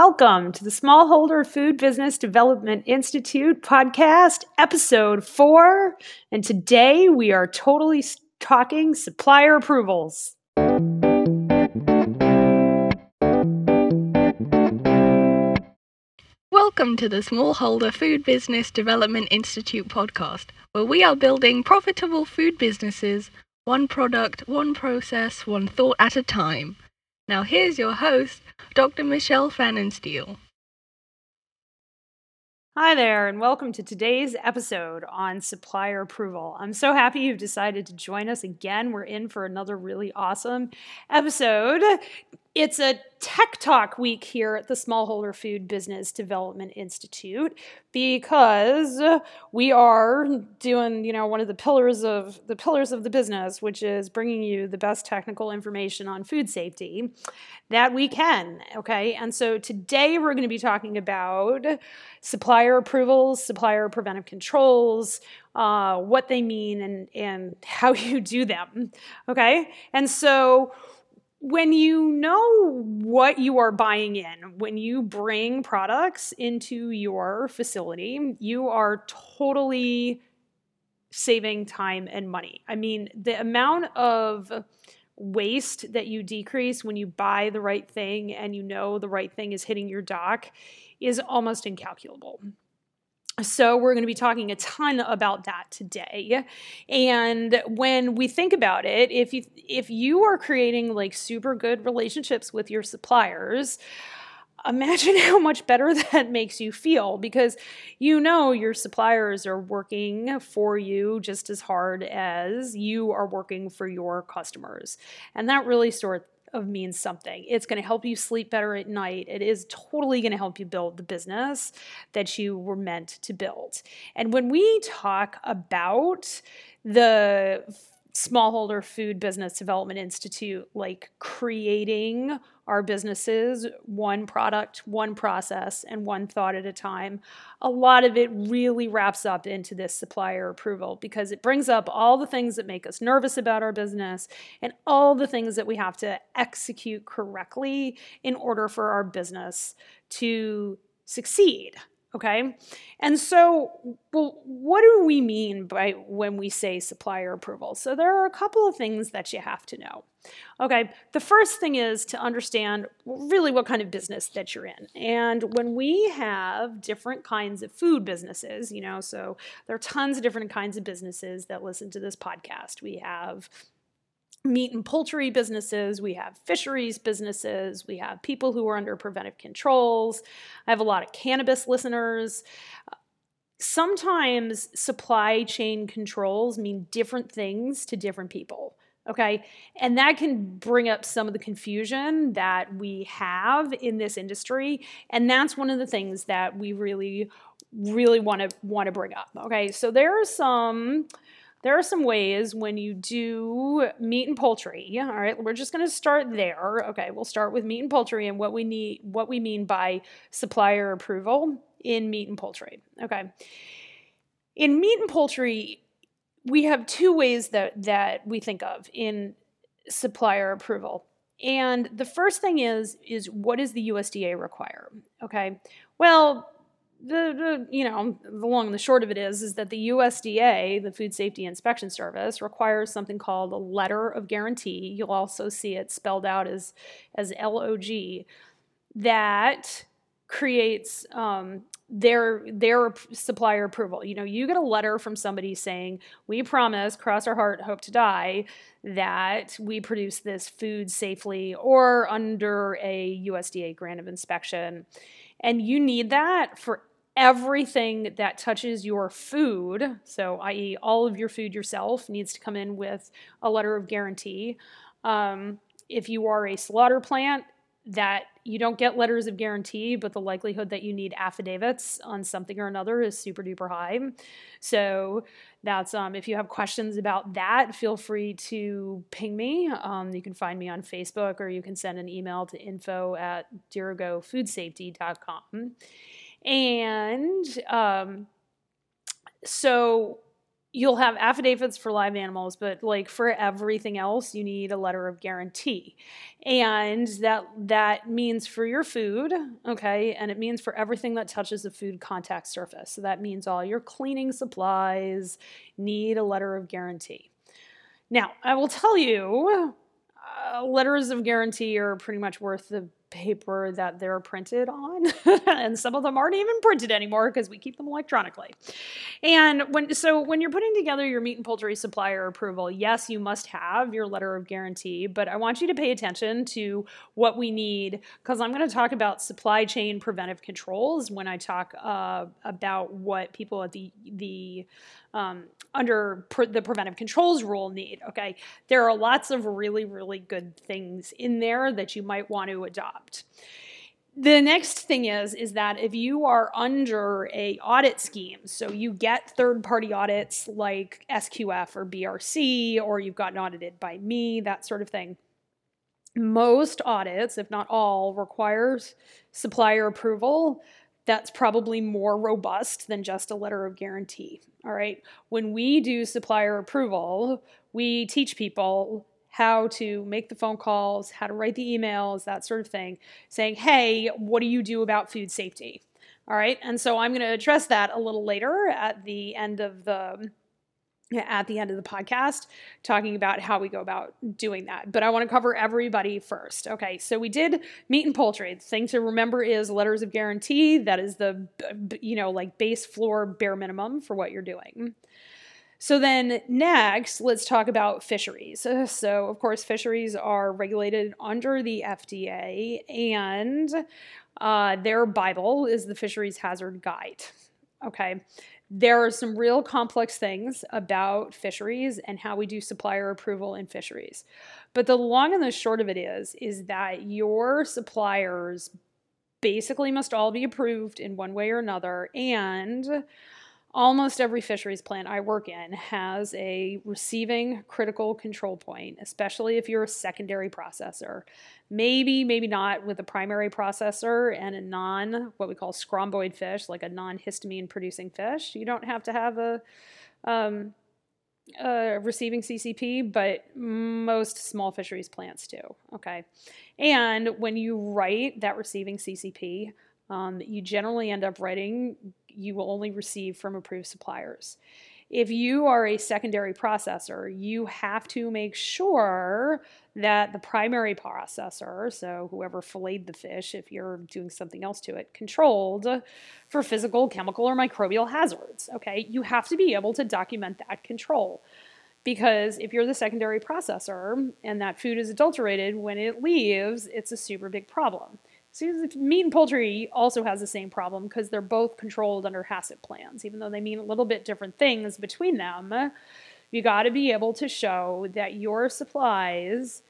Welcome to the Smallholder Food Business Development Institute podcast, episode four. And today we are totally talking supplier approvals. Welcome to the Smallholder Food Business Development Institute podcast, where we are building profitable food businesses, one product, one process, one thought at a time. Now, here's your host, Dr. Michelle Pfannenstiel. Hi there, and welcome to today's episode on supplier approval. I'm so happy you've decided to join us again. We're in for another really awesome episode. It's a Tech Talk week here at the Smallholder Food Business Development Institute because we are doing, you know, one of the pillars of the pillars of the business, which is bringing you the best technical information on food safety that we can, okay? And so today we're going to be talking about supplier approvals, supplier preventive controls, uh, what they mean and and how you do them, okay? And so when you know what you are buying in, when you bring products into your facility, you are totally saving time and money. I mean, the amount of waste that you decrease when you buy the right thing and you know the right thing is hitting your dock is almost incalculable. So, we're going to be talking a ton about that today. And when we think about it, if you if you are creating like super good relationships with your suppliers, imagine how much better that makes you feel because you know your suppliers are working for you just as hard as you are working for your customers. And that really sort of means something. It's going to help you sleep better at night. It is totally going to help you build the business that you were meant to build. And when we talk about the Smallholder Food Business Development Institute, like creating our businesses one product, one process, and one thought at a time. A lot of it really wraps up into this supplier approval because it brings up all the things that make us nervous about our business and all the things that we have to execute correctly in order for our business to succeed. Okay. And so, well, what do we mean by when we say supplier approval? So, there are a couple of things that you have to know. Okay. The first thing is to understand really what kind of business that you're in. And when we have different kinds of food businesses, you know, so there are tons of different kinds of businesses that listen to this podcast. We have meat and poultry businesses, we have fisheries businesses, we have people who are under preventive controls. I have a lot of cannabis listeners. Sometimes supply chain controls mean different things to different people. Okay. And that can bring up some of the confusion that we have in this industry. And that's one of the things that we really, really want to want to bring up. Okay. So there are some there are some ways when you do meat and poultry. All right, we're just going to start there. Okay, we'll start with meat and poultry and what we need, what we mean by supplier approval in meat and poultry. Okay, in meat and poultry, we have two ways that that we think of in supplier approval. And the first thing is is what does the USDA require? Okay, well the, the you know the long and the short of it is is that the USDA, the Food Safety Inspection Service, requires something called a letter of guarantee. You'll also see it spelled out as as LOG that creates um, their their supplier approval. You know, you get a letter from somebody saying, "We promise, cross our heart, hope to die, that we produce this food safely or under a USDA grant of inspection." And you need that for everything that touches your food, so i.e., all of your food yourself, needs to come in with a letter of guarantee. Um, if you are a slaughter plant, that you don't get letters of guarantee, but the likelihood that you need affidavits on something or another is super duper high. So that's um, if you have questions about that, feel free to ping me. Um, you can find me on Facebook or you can send an email to info at dirigofoodSafety.com. And um, so you'll have affidavits for live animals, but like for everything else, you need a letter of guarantee. And that that means for your food, okay, and it means for everything that touches the food contact surface. So that means all your cleaning supplies need a letter of guarantee. Now, I will tell you, uh, letters of guarantee are pretty much worth the paper that they're printed on and some of them aren't even printed anymore because we keep them electronically. And when so when you're putting together your meat and poultry supplier approval yes you must have your letter of guarantee but i want you to pay attention to what we need because i'm going to talk about supply chain preventive controls when i talk uh, about what people at the the um, under pre- the preventive controls rule need. Okay, there are lots of really, really good things in there that you might want to adopt. The next thing is is that if you are under a audit scheme, so you get third party audits like SQF or BRC, or you've gotten audited by me, that sort of thing. Most audits, if not all, requires supplier approval that's probably more robust than just a letter of guarantee. All right. When we do supplier approval, we teach people how to make the phone calls, how to write the emails, that sort of thing, saying, hey, what do you do about food safety? All right. And so I'm going to address that a little later at the end of the at the end of the podcast talking about how we go about doing that. But I want to cover everybody first. Okay, so we did meat and poultry. The thing to remember is letters of guarantee. That is the, you know, like base floor bare minimum for what you're doing. So then next, let's talk about fisheries. So of course, fisheries are regulated under the FDA, and uh, their Bible is the Fisheries Hazard Guide. Okay, there are some real complex things about fisheries and how we do supplier approval in fisheries. But the long and the short of it is is that your suppliers basically must all be approved in one way or another and almost every fisheries plant I work in has a receiving critical control point, especially if you're a secondary processor. Maybe, maybe not with a primary processor and a non, what we call scombroid fish, like a non histamine producing fish. You don't have to have a, um, receiving CCP, but most small fisheries plants do. Okay. And when you write that receiving CCP, um, you generally end up writing you will only receive from approved suppliers. If you are a secondary processor, you have to make sure that the primary processor, so whoever filleted the fish, if you're doing something else to it, controlled for physical, chemical, or microbial hazards. Okay, you have to be able to document that control. Because if you're the secondary processor and that food is adulterated, when it leaves, it's a super big problem. So meat and poultry also has the same problem because they're both controlled under HACCP plans, even though they mean a little bit different things between them. You got to be able to show that your supplies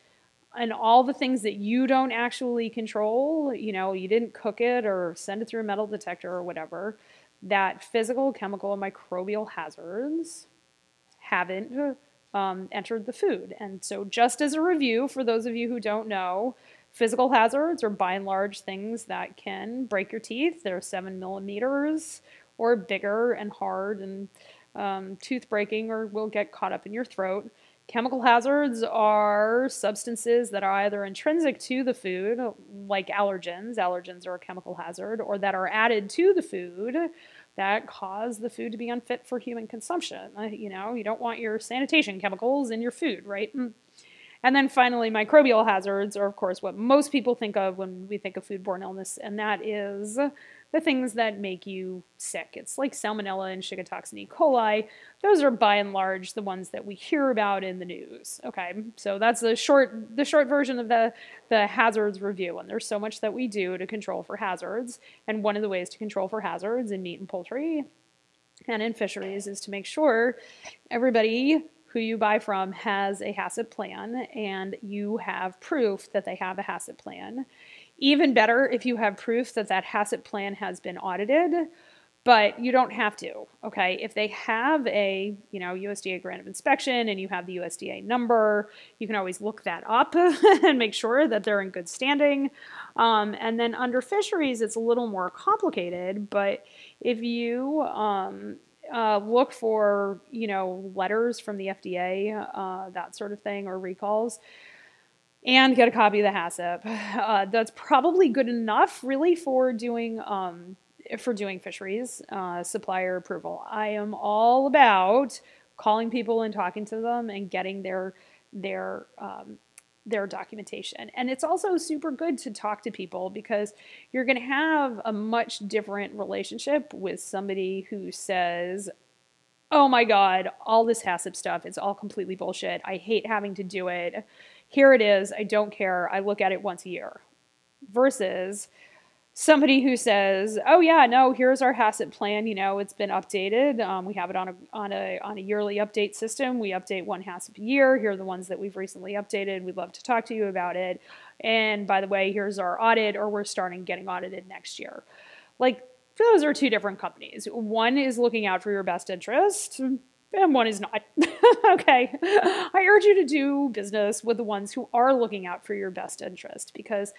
and all the things that you don't actually control, you know, you didn't cook it or send it through a metal detector or whatever, that physical, chemical, and microbial hazards haven't um, entered the food. And so, just as a review, for those of you who don't know, Physical hazards are by and large things that can break your teeth. They're seven millimeters or bigger and hard and um, tooth breaking or will get caught up in your throat. Chemical hazards are substances that are either intrinsic to the food, like allergens, allergens are a chemical hazard, or that are added to the food that cause the food to be unfit for human consumption. Uh, you know, you don't want your sanitation chemicals in your food, right? And then finally, microbial hazards are, of course, what most people think of when we think of foodborne illness, and that is the things that make you sick. It's like salmonella and Shiga toxin E. coli. Those are by and large the ones that we hear about in the news. Okay, so that's the short the short version of the the hazards review. And there's so much that we do to control for hazards. And one of the ways to control for hazards in meat and poultry and in fisheries is to make sure everybody who you buy from has a HACCP plan and you have proof that they have a HACCP plan. Even better if you have proof that that HACCP plan has been audited, but you don't have to, okay? If they have a, you know, USDA grant of inspection and you have the USDA number, you can always look that up and make sure that they're in good standing. Um, and then under fisheries, it's a little more complicated, but if you um, uh, look for you know letters from the FDA, uh, that sort of thing, or recalls, and get a copy of the HACCP. Uh, that's probably good enough, really, for doing um, for doing fisheries uh, supplier approval. I am all about calling people and talking to them and getting their their um, their documentation. And it's also super good to talk to people because you're going to have a much different relationship with somebody who says, "Oh my god, all this HACCP stuff, it's all completely bullshit. I hate having to do it. Here it is. I don't care. I look at it once a year." Versus somebody who says, "Oh yeah, no, here's our HACCP plan. You know, it's been updated. Um, we have it on a on a on a yearly update system. We update one HACCP a year. Here are the ones that we've recently updated. We'd love to talk to you about it. And by the way, here's our audit, or we're starting getting audited next year. Like those are two different companies. One is looking out for your best interest and one is not. okay. I urge you to do business with the ones who are looking out for your best interest because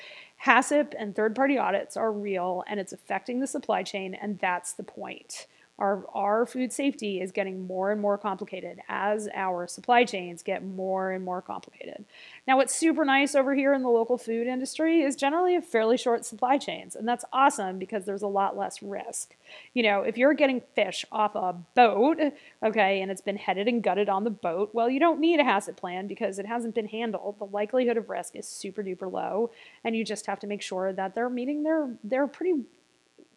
HACCP and third party audits are real and it's affecting the supply chain, and that's the point. Our, our food safety is getting more and more complicated as our supply chains get more and more complicated. Now, what's super nice over here in the local food industry is generally a fairly short supply chains, and that's awesome because there's a lot less risk. You know, if you're getting fish off a boat, okay, and it's been headed and gutted on the boat, well, you don't need a HACCP plan because it hasn't been handled. The likelihood of risk is super duper low, and you just have to make sure that they're meeting their, their pretty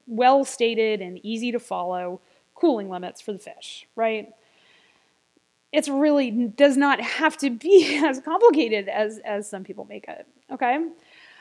well stated and easy to follow cooling limits for the fish, right? It's really does not have to be as complicated as, as some people make it, okay?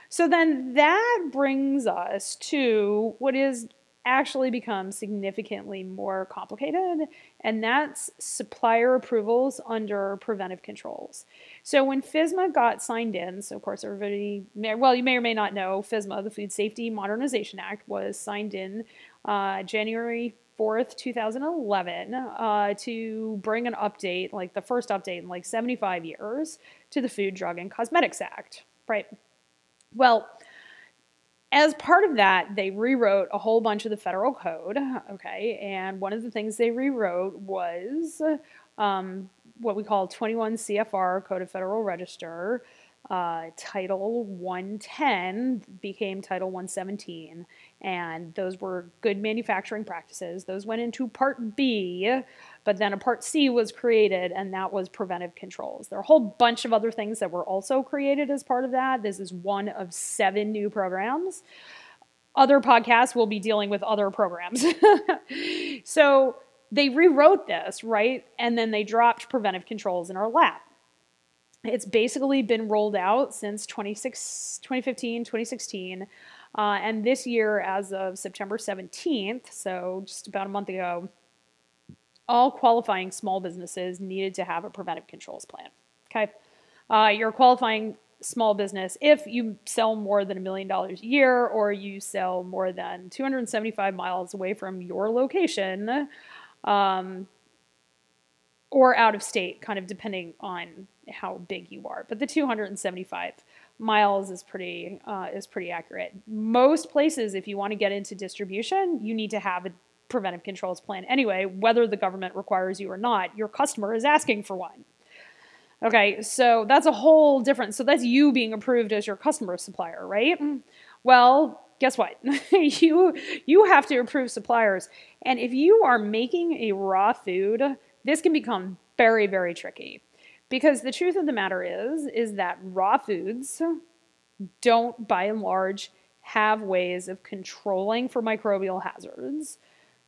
So then that brings us to what is actually become significantly more complicated, and that's supplier approvals under preventive controls. So when FSMA got signed in, so of course everybody, may, well, you may or may not know, FSMA, the Food Safety Modernization Act, was signed in uh, January 4th, 2011, uh, to bring an update, like the first update in like 75 years, to the Food, Drug, and Cosmetics Act, right? Well, as part of that, they rewrote a whole bunch of the federal code, okay? And one of the things they rewrote was um, what we call 21 CFR, Code of Federal Register, uh, Title 110 became Title 117, and those were good manufacturing practices. Those went into Part B, but then a Part C was created, and that was preventive controls. There are a whole bunch of other things that were also created as part of that. This is one of seven new programs. Other podcasts will be dealing with other programs. so they rewrote this, right? And then they dropped preventive controls in our lap. It's basically been rolled out since 2015, 2016. Uh, and this year, as of September 17th, so just about a month ago, all qualifying small businesses needed to have a preventive controls plan. Okay. Uh, you're qualifying small business if you sell more than a million dollars a year or you sell more than 275 miles away from your location um, or out of state, kind of depending on how big you are. But the 275 miles is pretty uh, is pretty accurate. Most places, if you want to get into distribution, you need to have a preventive controls plan anyway, whether the government requires you or not. Your customer is asking for one. Okay, so that's a whole different. So that's you being approved as your customer supplier, right? Well, guess what? you you have to approve suppliers, and if you are making a raw food, this can become very very tricky because the truth of the matter is, is that raw foods don't, by and large, have ways of controlling for microbial hazards.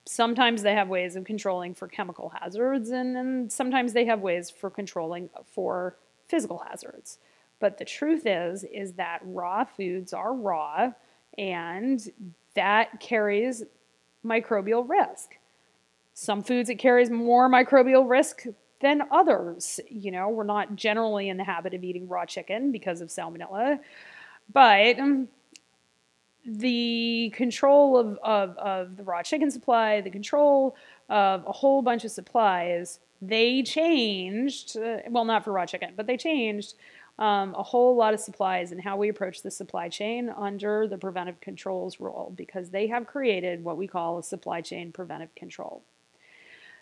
Sometimes they have ways of controlling for chemical hazards, and, and sometimes they have ways for controlling for physical hazards. But the truth is, is that raw foods are raw, and that carries microbial risk. Some foods it carries more microbial risk than others. You know, we're not generally in the habit of eating raw chicken because of salmonella, but um, the control of, of, of the raw chicken supply, the control of a whole bunch of supplies, they changed, uh, well, not for raw chicken, but they changed um, a whole lot of supplies and how we approach the supply chain under the preventive controls rule because they have created what we call a supply chain preventive control.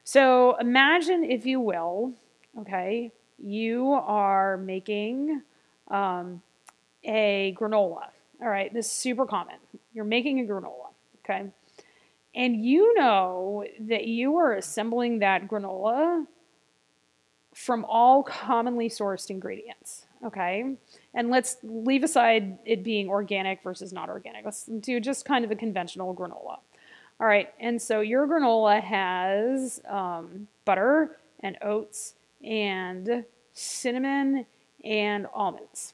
So imagine, if you will, okay, you are making um, a granola. All right, this is super common. You're making a granola, okay? And you know that you are assembling that granola from all commonly sourced ingredients, okay? And let's leave aside it being organic versus not organic. Let's do just kind of a conventional granola. All right, and so your granola has um, butter and oats and cinnamon and almonds.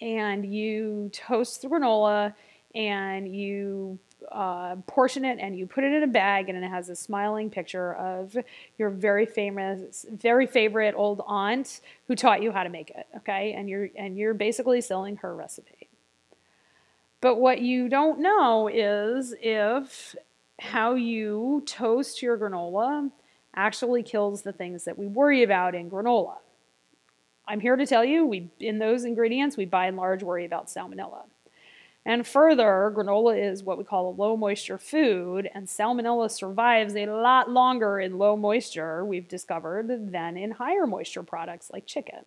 And you toast the granola and you uh, portion it and you put it in a bag and it has a smiling picture of your very famous very favorite old aunt who taught you how to make it okay and you're and you're basically selling her recipe but what you don't know is if how you toast your granola actually kills the things that we worry about in granola. I'm here to tell you we in those ingredients we by and large worry about salmonella. And further, granola is what we call a low moisture food, and salmonella survives a lot longer in low moisture, we've discovered, than in higher moisture products like chicken.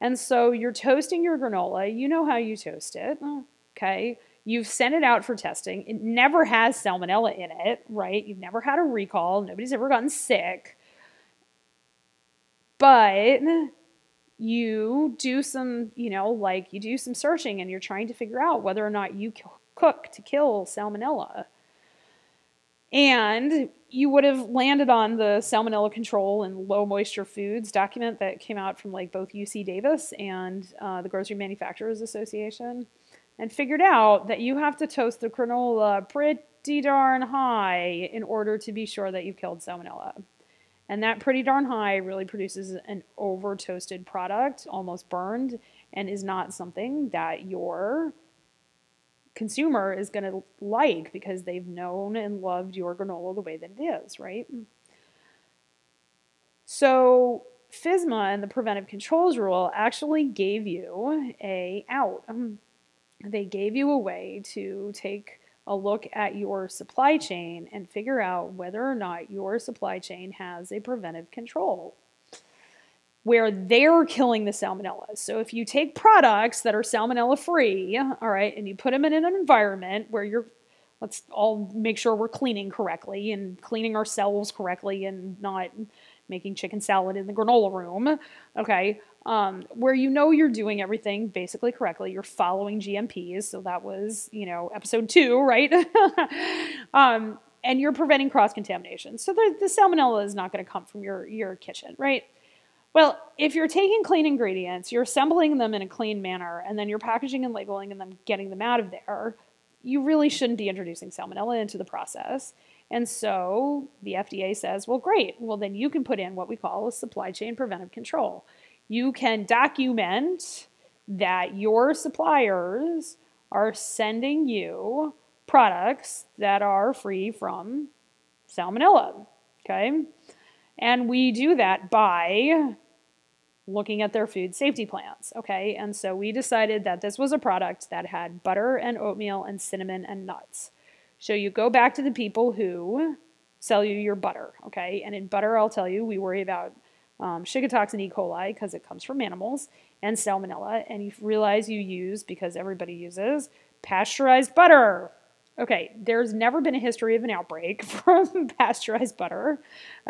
And so you're toasting your granola, you know how you toast it, okay? You've sent it out for testing. It never has salmonella in it, right? You've never had a recall, nobody's ever gotten sick. But you do some, you know, like you do some searching and you're trying to figure out whether or not you cook to kill salmonella. And you would have landed on the salmonella control and low moisture foods document that came out from like both UC Davis and uh, the Grocery Manufacturers Association and figured out that you have to toast the granola pretty darn high in order to be sure that you've killed salmonella. And that pretty darn high really produces an over toasted product, almost burned, and is not something that your consumer is going to like because they've known and loved your granola the way that it is, right? Mm. So, FSMA and the preventive controls rule actually gave you a out. They gave you a way to take a look at your supply chain and figure out whether or not your supply chain has a preventive control where they're killing the salmonella. So if you take products that are salmonella free, all right, and you put them in an environment where you're let's all make sure we're cleaning correctly and cleaning ourselves correctly and not making chicken salad in the granola room, okay? Um, where you know you're doing everything basically correctly. You're following GMPs. So that was, you know, episode two, right? um, and you're preventing cross contamination. So the, the salmonella is not going to come from your, your kitchen, right? Well, if you're taking clean ingredients, you're assembling them in a clean manner, and then you're packaging and labeling and then getting them out of there, you really shouldn't be introducing salmonella into the process. And so the FDA says, well, great. Well, then you can put in what we call a supply chain preventive control you can document that your suppliers are sending you products that are free from salmonella. Okay? And we do that by looking at their food safety plans. Okay? And so we decided that this was a product that had butter and oatmeal and cinnamon and nuts. So you go back to the people who sell you your butter. Okay? And in butter, I'll tell you, we worry about um, Shiga E. coli because it comes from animals, and salmonella. And you realize you use, because everybody uses, pasteurized butter. Okay, there's never been a history of an outbreak from pasteurized butter.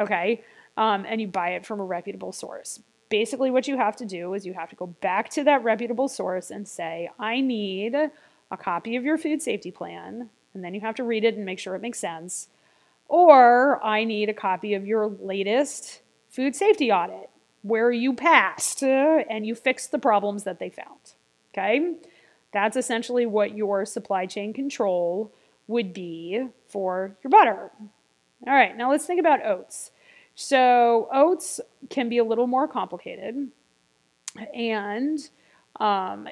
Okay, um, and you buy it from a reputable source. Basically, what you have to do is you have to go back to that reputable source and say, I need a copy of your food safety plan. And then you have to read it and make sure it makes sense. Or I need a copy of your latest food safety audit where you passed uh, and you fixed the problems that they found. Okay? That's essentially what your supply chain control would be for your butter. All right, now let's think about oats. So, oats can be a little more complicated, and um,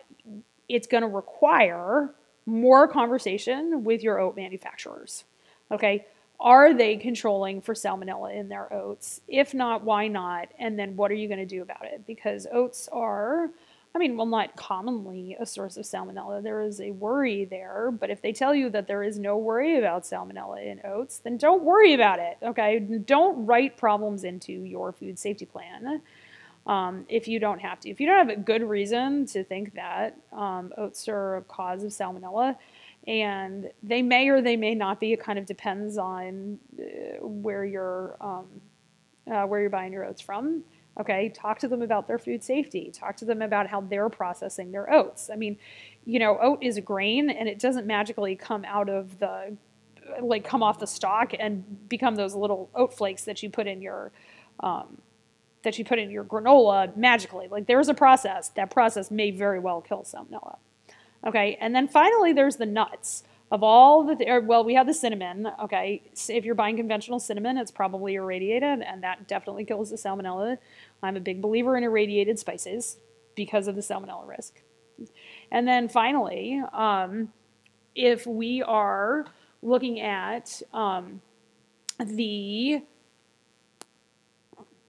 it's going to require more conversation with your oat manufacturers. Okay, are they controlling for salmonella in their oats? If not, why not? And then what are you going to do about it? Because oats are I mean, well, not commonly a source of salmonella. There is a worry there, but if they tell you that there is no worry about salmonella in oats, then don't worry about it. Okay, don't write problems into your food safety plan um, if you don't have to. If you don't have a good reason to think that um, oats are a cause of salmonella, and they may or they may not be. It kind of depends on uh, where you're um, uh, where you're buying your oats from. Okay, talk to them about their food safety. Talk to them about how they're processing their oats. I mean, you know, oat is a grain, and it doesn't magically come out of the like come off the stalk and become those little oat flakes that you put in your um, that you put in your granola magically. Like there's a process. That process may very well kill salmonella. Okay, and then finally there's the nuts. Of all the, th- well, we have the cinnamon. Okay, so if you're buying conventional cinnamon, it's probably irradiated, and that definitely kills the salmonella. I'm a big believer in irradiated spices because of the salmonella risk. And then finally, um, if we are looking at um, the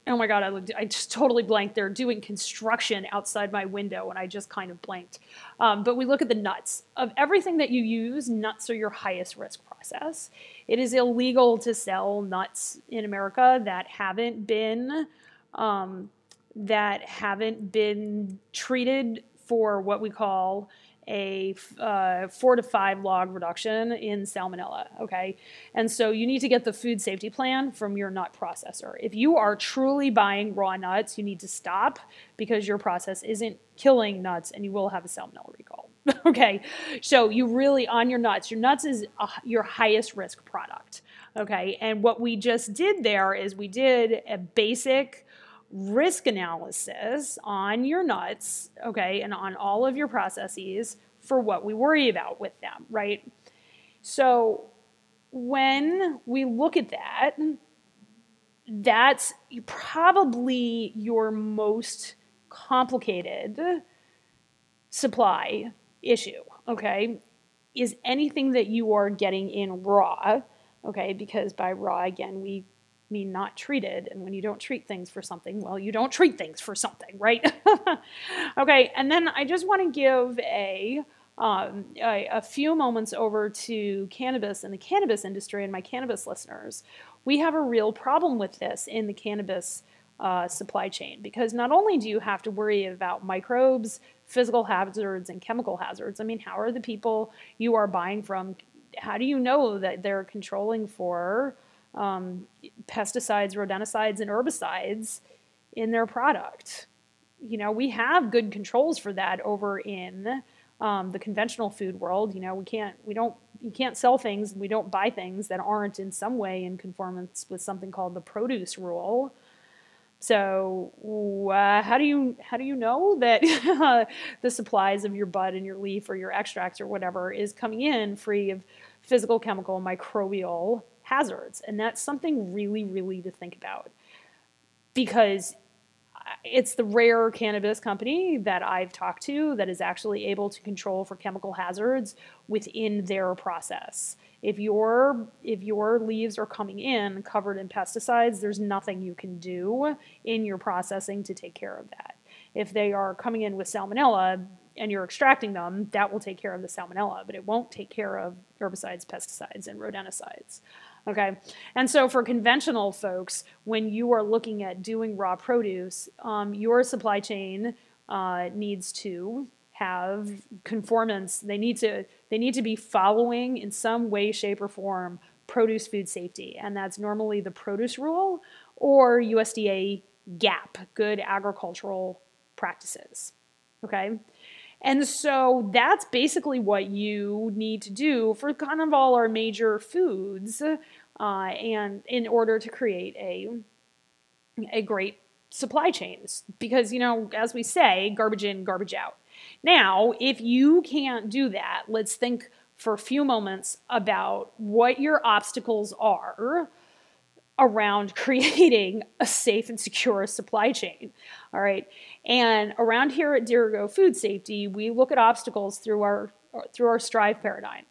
oh my god, I looked, I just totally blanked. They're doing construction outside my window, and I just kind of blanked. Um, but we look at the nuts. Of everything that you use, nuts are your highest risk process. It is illegal to sell nuts in America that haven't been um, that haven't been treated for what we call a uh, four to five log reduction in salmonella. Okay. And so you need to get the food safety plan from your nut processor. If you are truly buying raw nuts, you need to stop because your process isn't killing nuts and you will have a salmonella recall. okay. So you really, on your nuts, your nuts is a, your highest risk product. Okay. And what we just did there is we did a basic risk analysis on your nuts, okay, and on all of your processes for what we worry about with them, right? So when we look at that, that's probably your most complicated supply issue, okay? Is anything that you are getting in raw, okay? Because by raw, again, we mean not treated. And when you don't treat things for something, well, you don't treat things for something, right? okay, and then I just want to give a, um, a, a few moments over to cannabis and the cannabis industry and my cannabis listeners. We have a real problem with this in the cannabis uh, supply chain because not only do you have to worry about microbes, physical hazards, and chemical hazards. I mean, how are the people you are buying from? How do you know that they're controlling for um, pesticides, rodenticides, and herbicides in their product. You know, we have good controls for that over in um, the conventional food world. You know, we can't, we don't, you can't sell things, we don't buy things that aren't in some way in conformance with something called the produce rule. So uh, how do you how do you know that the supplies of your bud and your leaf or your extracts or whatever is coming in free of physical, chemical, microbial hazards. And that's something really, really to think about because it's the rare cannabis company that I've talked to that is actually able to control for chemical hazards within their process. If your if your leaves are coming in covered in pesticides, there's nothing you can do in your processing to take care of that. If they are coming in with salmonella, and you're extracting them, that will take care of the salmonella, but it won't take care of herbicides, pesticides, and rodenticides. Okay, and so for conventional folks, when you are looking at doing raw produce, um, your supply chain uh, needs to have conformance. They need to they need to be following in some way, shape, or form produce food safety, and that's normally the produce rule or USDA GAP, Good Agricultural Practices. Okay. And so that's basically what you need to do for kind of all our major foods, uh, and in order to create a a great supply chains. Because you know, as we say, garbage in, garbage out. Now, if you can't do that, let's think for a few moments about what your obstacles are around creating a safe and secure supply chain. All right. And around here at Dirigo Food Safety, we look at obstacles through our through our strive paradigm.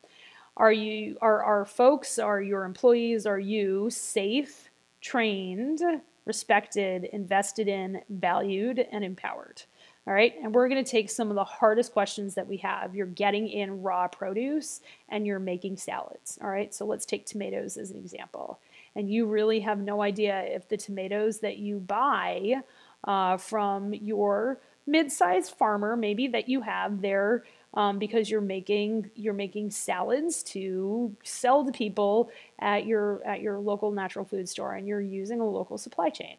Are you are our folks, are your employees, are you safe, trained, respected, invested in, valued, and empowered? All right, and we're going to take some of the hardest questions that we have. You're getting in raw produce and you're making salads. All right, so let's take tomatoes as an example. And you really have no idea if the tomatoes that you buy uh, from your mid-sized farmer, maybe that you have there um, because you're making you're making salads to sell to people at your at your local natural food store, and you're using a local supply chain.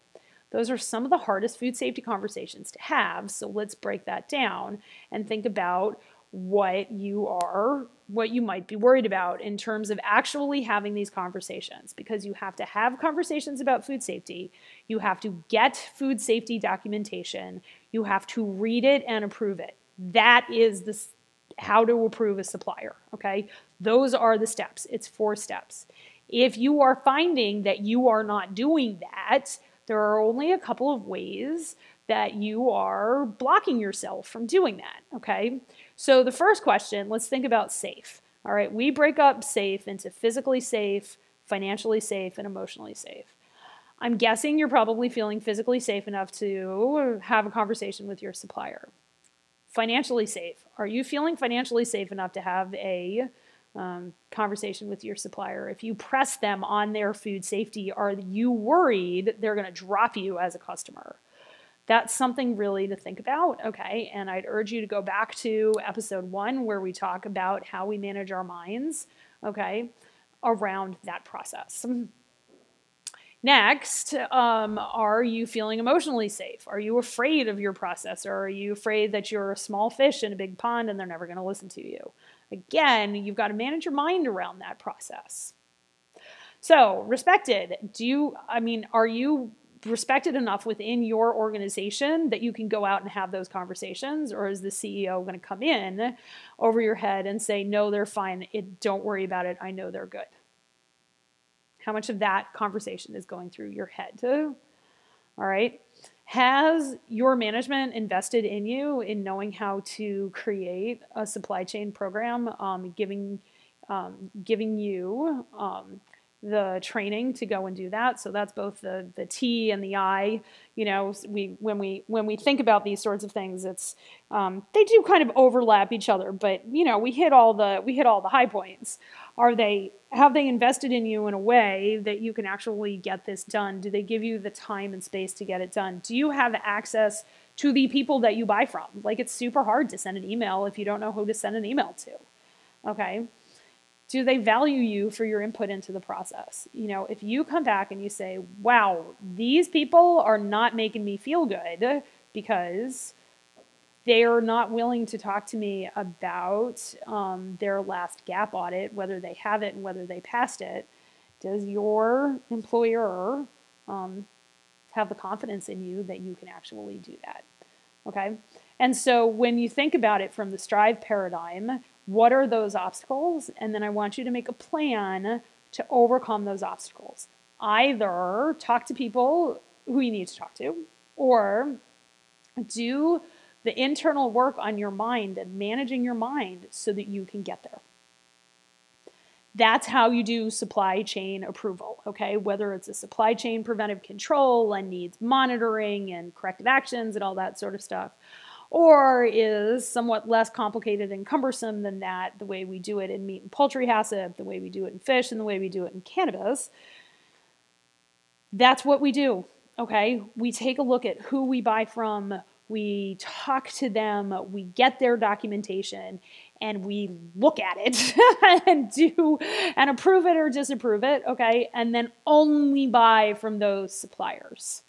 Those are some of the hardest food safety conversations to have. So let's break that down and think about what you are, what you might be worried about in terms of actually having these conversations because you have to have conversations about food safety. You have to get food safety documentation. You have to read it and approve it. That is the how to approve a supplier, okay? Those are the steps. It's four steps. If you are finding that you are not doing that, there are only a couple of ways that you are blocking yourself from doing that, okay? So the first question, let's think about safe. All right, we break up safe into physically safe, financially safe, and emotionally safe. I'm guessing you're probably feeling physically safe enough to have a conversation with your supplier. Financially safe. Are you feeling financially safe enough to have a um, conversation with your supplier. If you press them on their food safety, are you worried they're going to drop you as a customer? That's something really to think about, okay? And I'd urge you to go back to episode one where we talk about how we manage our minds, okay, around that process. Next, um, are you feeling emotionally safe? Are you afraid of your processor? Are you afraid that you're a small fish in a big pond and they're never going to listen to you? Again, you've got to manage your mind around that process. So, respected, do you, I mean, are you respected enough within your organization that you can go out and have those conversations? Or is the CEO going to come in over your head and say, no, they're fine. It, don't worry about it. I know they're good. How much of that conversation is going through your head? All right. Has your management invested in you in knowing how to create a supply chain program, um, giving um, giving you um, the training to go and do that. So that's both the the T and the I. You know, we when we when we think about these sorts of things, it's um, they do kind of overlap each other, but you know, we hit all the we hit all the high points. Are they have they invested in you in a way that you can actually get this done? Do they give you the time and space to get it done? Do you have access to the people that you buy from? Like it's super hard to send an email if you don't know who to send an email to. Okay? Do they value you for your input into the process? You know, if you come back and you say, "Wow, these people are not making me feel good because they are not willing to talk to me about um, their last GAP audit, whether they have it and whether they passed it. Does your employer um, have the confidence in you that you can actually do that? Okay. And so when you think about it from the strive paradigm, what are those obstacles? And then I want you to make a plan to overcome those obstacles. Either talk to people who you need to talk to, or do the internal work on your mind and managing your mind so that you can get there. That's how you do supply chain approval, okay? Whether it's a supply chain preventive control and needs monitoring and corrective actions and all that sort of stuff, or is somewhat less complicated and cumbersome than that, the way we do it in meat and poultry HACCP, the way we do it in fish, and the way we do it in cannabis. That's what we do, okay? We take a look at who we buy from, we talk to them, we get their documentation, and we look at it and do and approve it or disapprove it, okay? And then only buy from those suppliers,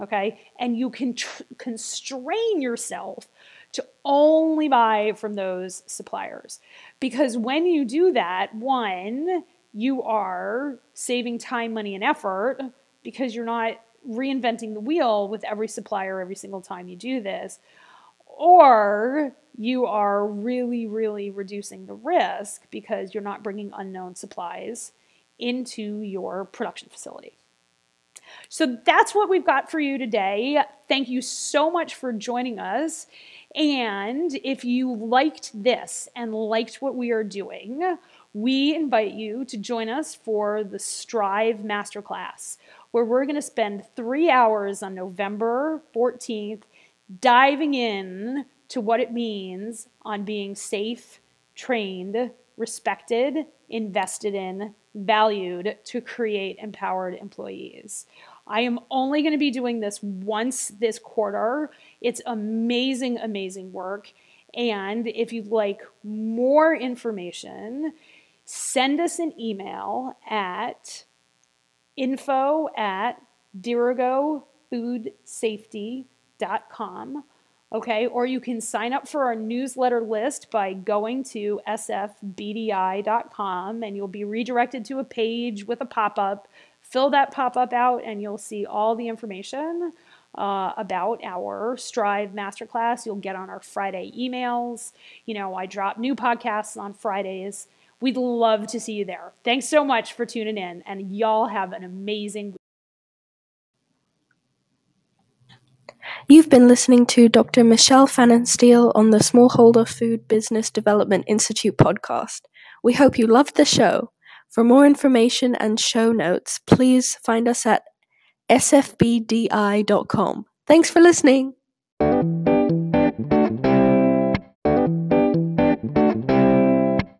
okay? And you can tr- constrain yourself to only buy from those suppliers. Because when you do that, one, you are saving time, money, and effort because you're not reinventing the wheel with every supplier every single time you do this, or you are really, really reducing the risk because you're not bringing unknown supplies into your production facility. So that's what we've got for you today. Thank you so much for joining us. And if you liked this and liked what we are doing, we invite you to join us for the Strive Masterclass, where we're going to spend three hours on November 14th diving in to what it means on being safe, trained, respected, invested in, valued to create empowered employees. I am only going to be doing this once this quarter. It's amazing, amazing work. And if you'd like more information, send us an email at info at dirigofoodsafety.com. Okay, or you can sign up for our newsletter list by going to sfbdi.com and you'll be redirected to a page with a pop up. Fill that pop up out and you'll see all the information uh, about our Strive Masterclass. You'll get on our Friday emails. You know, I drop new podcasts on Fridays. We'd love to see you there. Thanks so much for tuning in, and y'all have an amazing week. You've been listening to Dr. Michelle Pfannenstiel on the Smallholder Food Business Development Institute podcast. We hope you loved the show. For more information and show notes, please find us at sfbdi.com. Thanks for listening.